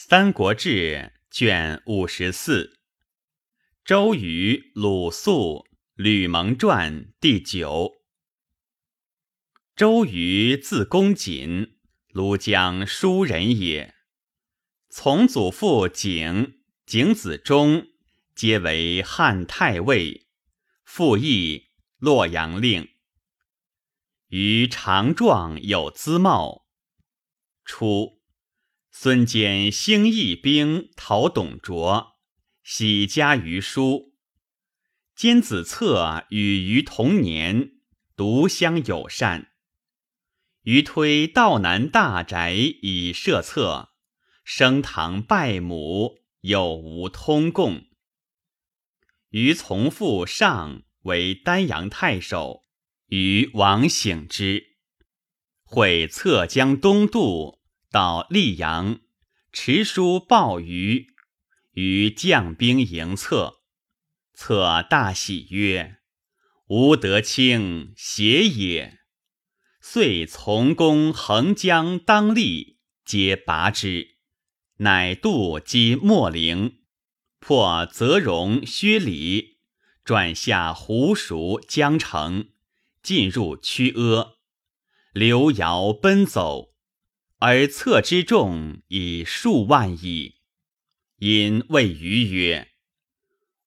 三国志》卷五十四，周瑜、鲁肃、吕蒙传第九。周瑜字公瑾，庐江舒人也。从祖父景、景子忠，皆为汉太尉，复议洛阳令。于长壮有姿貌，初。孙坚兴义兵讨董卓，喜加于书。坚子策与于同年，独相友善。于推道南大宅以设策，升堂拜母，有无通共。于从父上为丹阳太守，于王醒之，会策将东渡。到溧阳，持书报于，于将兵迎策，策大喜曰：“吾得卿邪也。”遂从公横江当立，皆拔之，乃渡击秣陵，破泽荣、薛礼，转下湖熟、江城，进入曲阿，刘繇奔走。而策之众以数万矣。因谓于曰：“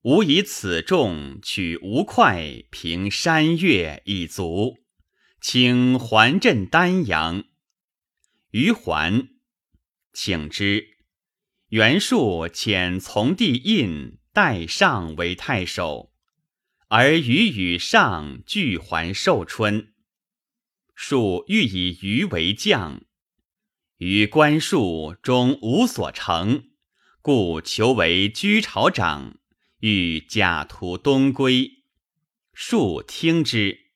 吾以此众取吴会平山岳以足，请还镇丹阳。”于还，请之。袁术遣从弟印代上为太守，而余与上俱还寿春。术欲以余为将。于官数终无所成，故求为居巢长，欲假途东归。数听之，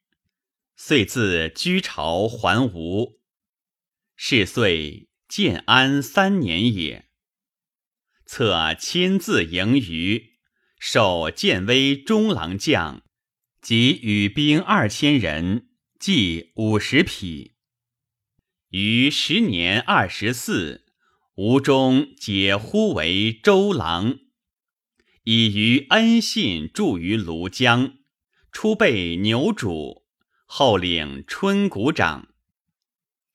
遂自居巢还吴。是岁建安三年也。策亲自迎于，授建威中郎将，及与兵二千人，计五十匹。于十年二十四，吴中解呼为周郎。以于恩信住于庐江，初备牛渚，后领春谷长。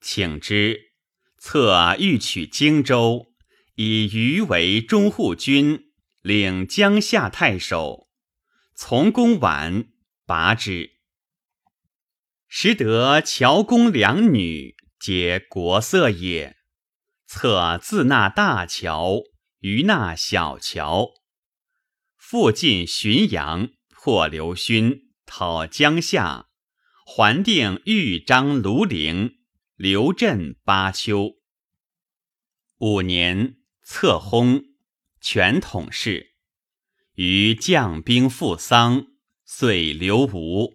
请之，策欲取荆州，以于为中护军，领江夏太守。从公晚拔之。时得乔公两女。皆国色也。策自纳大桥于纳小桥。复进浔阳，破刘勋，讨江夏，还定豫章庐陵，刘镇巴丘。五年，策薨，权统事。于将兵复丧，遂留吴，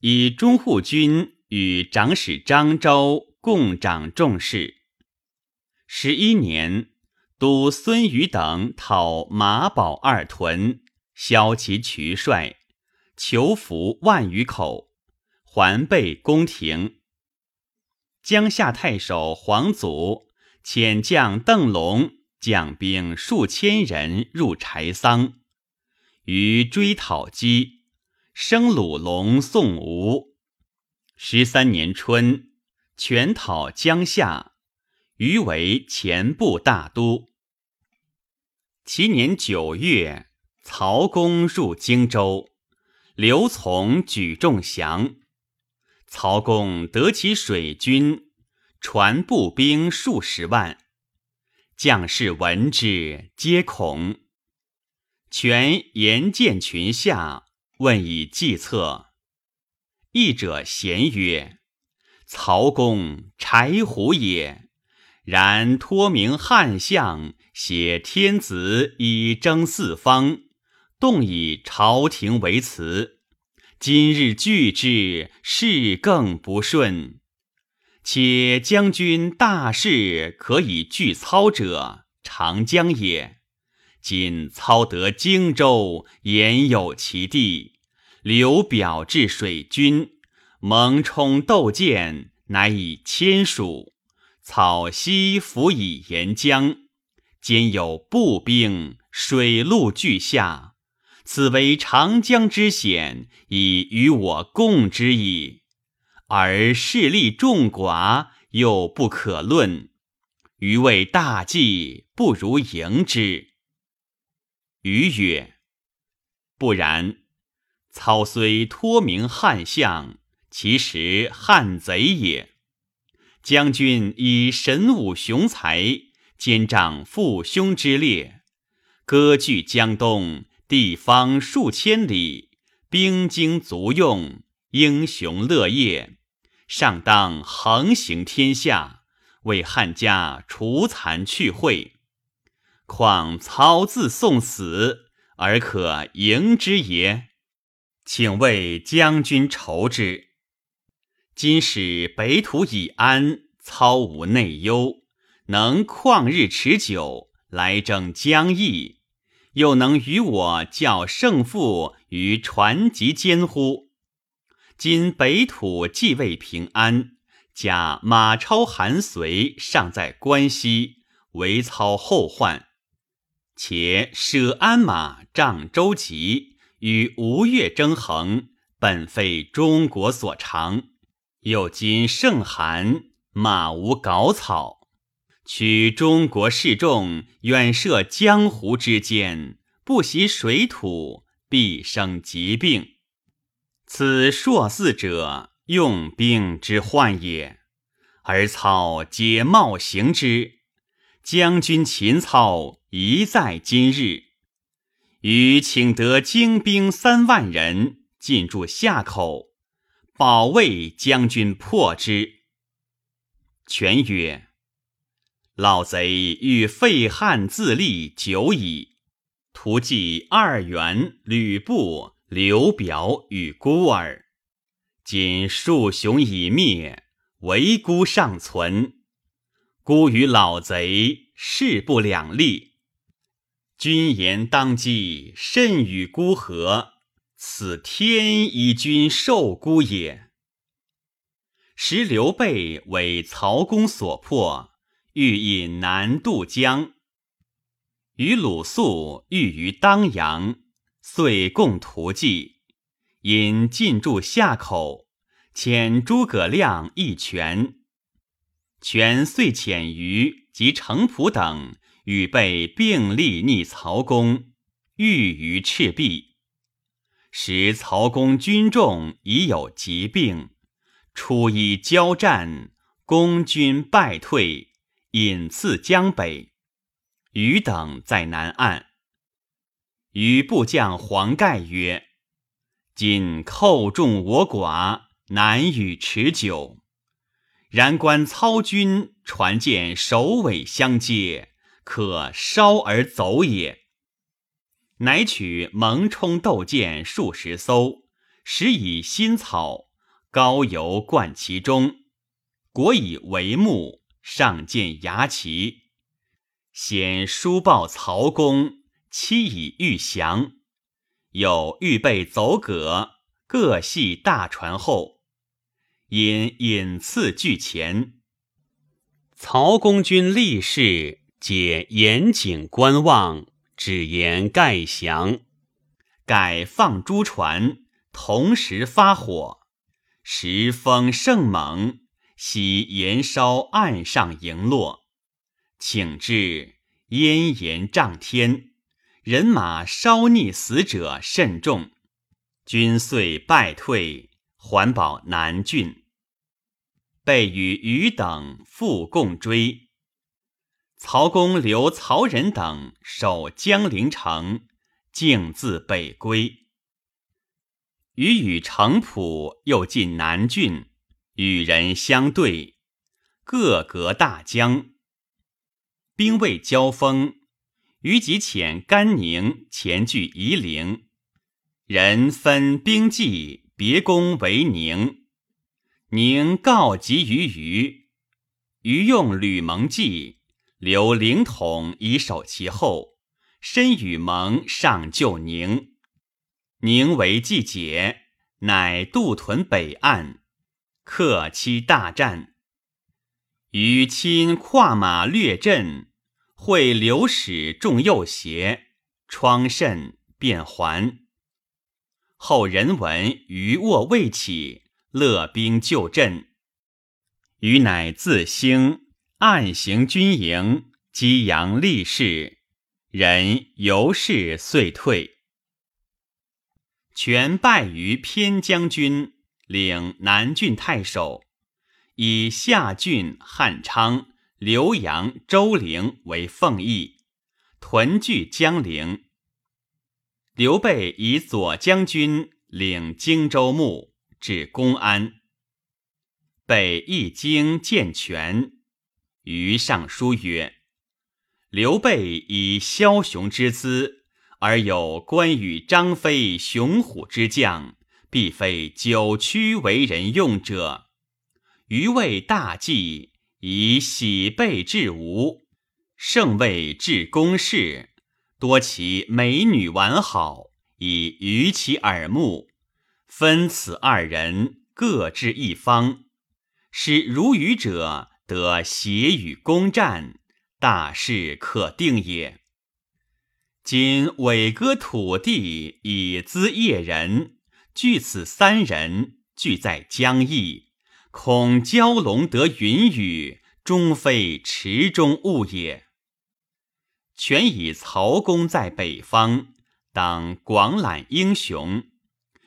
以中护军。与长史张昭共掌重事。十一年，督孙瑜等讨马堡二屯，削其渠帅，求俘万余口，还备宫廷。江夏太守黄祖遣将邓龙将兵数千人入柴桑，于追讨击，生鲁龙宋吴。十三年春，全讨江夏，余为前部大都。其年九月，曹公入荆州，刘琮举众降。曹公得其水军，传步兵数十万，将士闻之，皆恐。权言见群下，问以计策。译者贤曰：“曹公柴胡也，然托名汉相，挟天子以征四方，动以朝廷为辞。今日拒之，事更不顺。且将军大事可以拒操者，长江也。今操得荆州，言有其地。”刘表至水军，蒙冲斗舰，乃以千属。草溪辅以沿江，兼有步兵，水陆俱下，此为长江之险，已与我共之矣。而势力众寡，又不可论。余为大计，不如迎之。余曰：“不然。操虽托名汉相，其实汉贼也。将军以神武雄才。”兼仗父兄之列，割据江东，地方数千里，兵精足用，英雄乐业，上当横行天下，为汉家除残去秽。况操自送死，而可迎之也？请为将军筹之。今使北土已安，操无内忧。能旷日持久，来征江邑，又能与我较胜负于船籍间乎？今北土既未平安，假马超、韩遂尚在关西，为操后患。且舍鞍马、仗舟楫，与吴越争衡，本非中国所长。又今盛寒，马无稿草。取中国士众远涉江湖之间，不习水土，必生疾病。此硕四者，用兵之患也。而操皆冒行之，将军秦操宜在今日。余请得精兵三万人进驻夏口，保卫将军破之。权曰。老贼欲废汉自立久矣，图计二袁、吕布、刘表与孤儿。今数雄已灭，唯孤尚存。孤与老贼势不两立。君言当机，甚与孤合？此天以君受孤也。时刘备为曹公所破。欲引南渡江，与鲁肃欲于当阳，遂共图计，引进驻夏口，遣诸葛亮一权。权遂遣于及程普等与备并力逆曹公，欲于赤壁。时曹公军众已有疾病，初以交战，公军败退。引次江北，余等在南岸。余部将黄盖曰：“今寇众我寡，难与持久。然观操军船舰首尾相接，可烧而走也。”乃取蒙冲斗舰数十艘，使以新草膏油灌其中，果以帷幕。上见牙旗，先书报曹公，期以欲降。有预备走葛，各系大船后，因引次拒前。曹公军立事，解严谨观望，只言盖降。改放诸船，同时发火，时风甚猛。悉延烧岸上营落，请至烟炎涨天，人马烧溺死者甚众，军遂败退，还保南郡。备与余等复共追，曹公留曹仁等守江陵城，径自北归。余与程普又进南郡。与人相对，各隔大江。兵未交锋，于即遣甘宁前据夷陵，人分兵计，别攻为宁。宁告急于虞，虞用吕蒙计，留灵统以守其后，身与蒙上救宁。宁为计解，乃渡屯北岸。克期大战，于亲跨马掠阵，会流矢中右胁，疮甚，便还。后人闻余卧未起，勒兵就阵。余乃自兴，暗行军营，激扬力士，人由是遂退。全败于偏将军，领南郡太守，以下郡汉昌、浏阳、周陵为奉义，屯据江陵。刘备以左将军领荆州牧至公安，北一经见权，于上书曰：“刘备以枭雄之姿，而有关羽、张飞雄虎之将，必非久屈为人用者。余为大计，以喜备至吴，胜为至公事。”多其美女完好，以娱其耳目。分此二人各置一方，使如愚者得协与攻战，大事可定也。今委割土地以资业人，据此三人俱在江邑，恐蛟龙得云雨，终非池中物也。全以曹公在北方，当广揽英雄，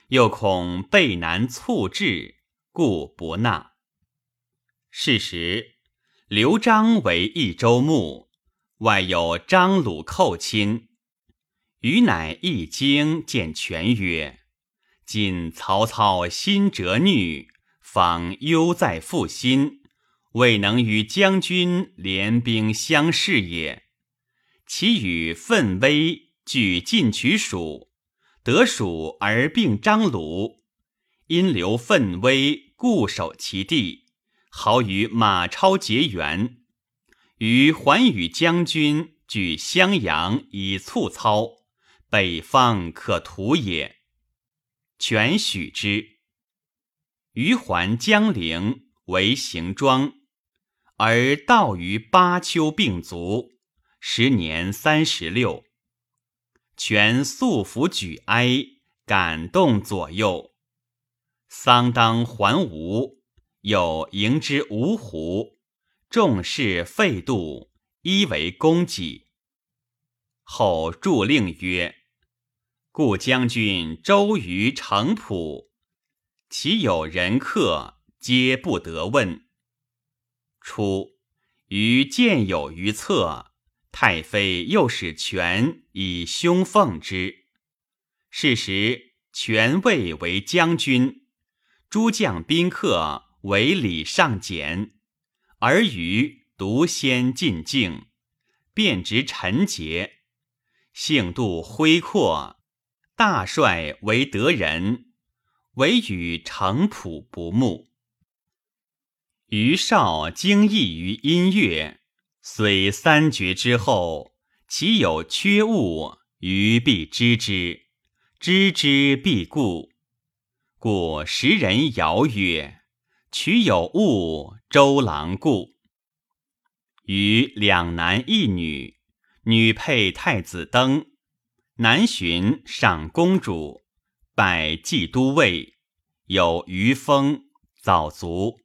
又恐备难促至，故不纳。是时，刘璋为益州牧，外有张鲁寇亲。余乃一经见权曰：“今曹操心折虐，方忧在复心，未能与将军联兵相视也。”其与奋威俱进取蜀，得蜀而并张鲁，因留奋威固守其地，好与马超结缘。与桓宇将军举襄阳以促操，北方可图也。权许之。余还江陵为行庄，而道于巴丘病卒。时年三十六，全素服举哀，感动左右。丧当还吴，有迎之芜湖，众士废度，依为公己。后著令曰：“故将军周瑜、程普，其有人客，皆不得问。初，于见有于侧。”太妃又使权以兄奉之。是时，权位为将军，诸将宾客为礼尚简，而余独先进境，便值陈节，性度恢阔，大帅为德人，唯与程普不睦。余少精益于音乐。虽三绝之后，其有缺物，余必知之；知之必固。故时人谣曰：“取有物，周郎顾。”与两男一女，女配太子登，南巡赏公主，拜冀都尉，有余封，早卒。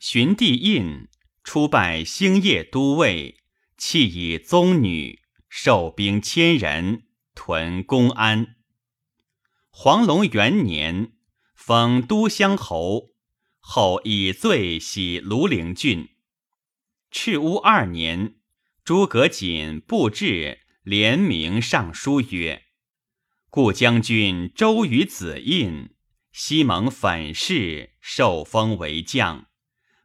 寻帝印。初拜兴业都尉，弃以宗女，受兵千人，屯公安。黄龙元年，封都乡侯，后以罪徙庐陵郡。赤乌二年，诸葛瑾布置联名上书曰：“故将军周瑜子印，西蒙粉饰，受封为将。”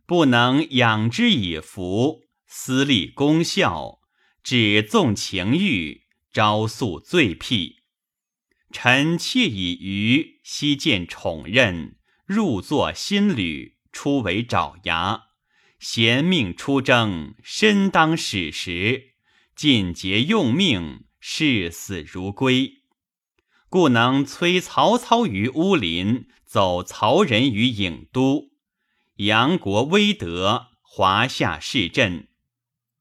不能养之以福，私立功效，只纵情欲，招诉罪辟。臣妾以愚悉见宠任，入作新旅，出为爪牙，贤命出征，身当矢石，尽节用命，视死如归，故能催曹操于乌林，走曹仁于郢都。杨国威德，华夏市镇，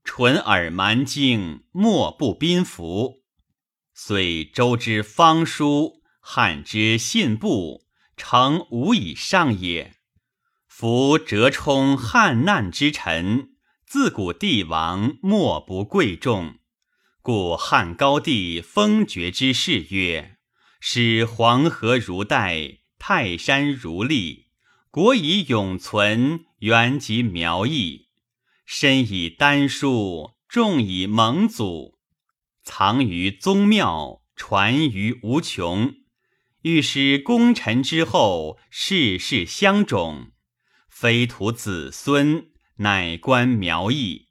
唇耳蛮经，莫不宾服。遂周之方书，汉之信步，诚无以上也。夫折冲汉难之臣，自古帝王莫不贵重。故汉高帝封爵之事曰：“使黄河如带，泰山如砾，国以永存，原及苗裔。深以丹书，重以蒙祖，藏于宗庙，传于无穷。欲使功臣之后世世相种，非徒子孙，乃观苗裔，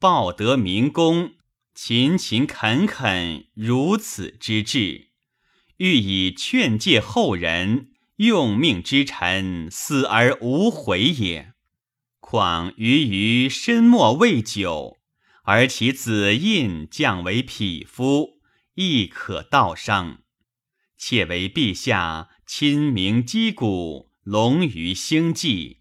报得民功。”勤勤恳恳如此之志，欲以劝诫后人用命之臣死而无悔也。况余余身末未久，而其子印降为匹夫，亦可道上。且为陛下亲明击鼓，隆于兴济，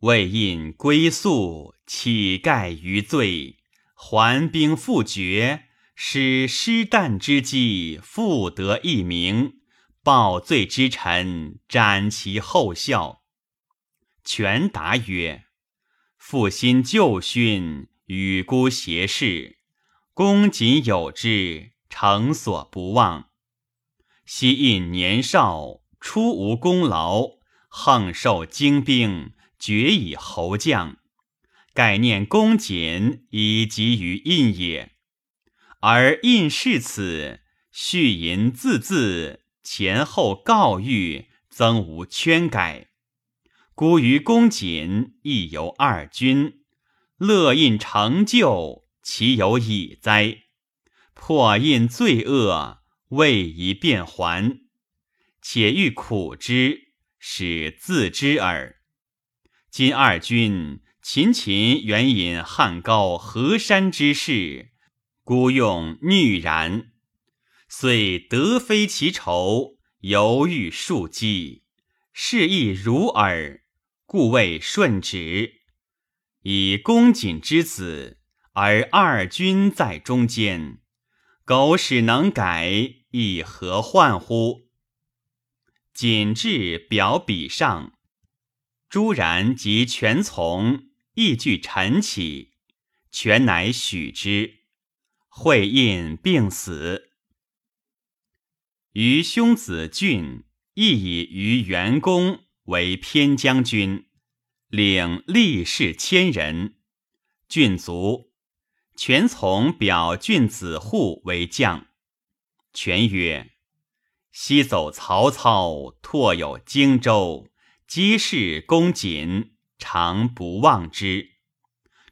为印归宿，乞盖于罪。还兵复爵，使失旦之计复得一名；报罪之臣斩其后效。权答曰：“复兴旧训，与孤协事，公瑾有之，诚所不忘。昔印年少，初无功劳，横受精兵，决以侯将。”盖念恭瑾以及于印也，而印是此序吟字字前后告谕，曾无圈改。孤于恭瑾亦由二君，乐印成就，其有矣哉？破印罪恶，未宜变还，且欲苦之，使自知耳。今二君。秦秦援引汉高河山之事，孤用逆然，遂得非其仇，犹豫数计，事亦如耳，故谓顺直。以公瑾之子，而二君在中间，苟使能改，亦何患乎？谨至表笔上，朱然及全从。亦具陈起，全乃许之。会印病死。于兄子俊亦以于元公为偏将军，领力士千人。郡卒，全从表郡子户为将。权曰：“西走曹操，拓有荆州，积事公瑾。”常不忘之。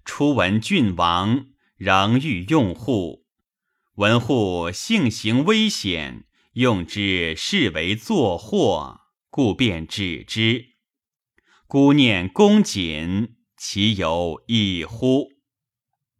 初闻郡王，仍欲用户。闻户性行危险，用之视为作祸，故便止之。孤念公瑾，其有异乎？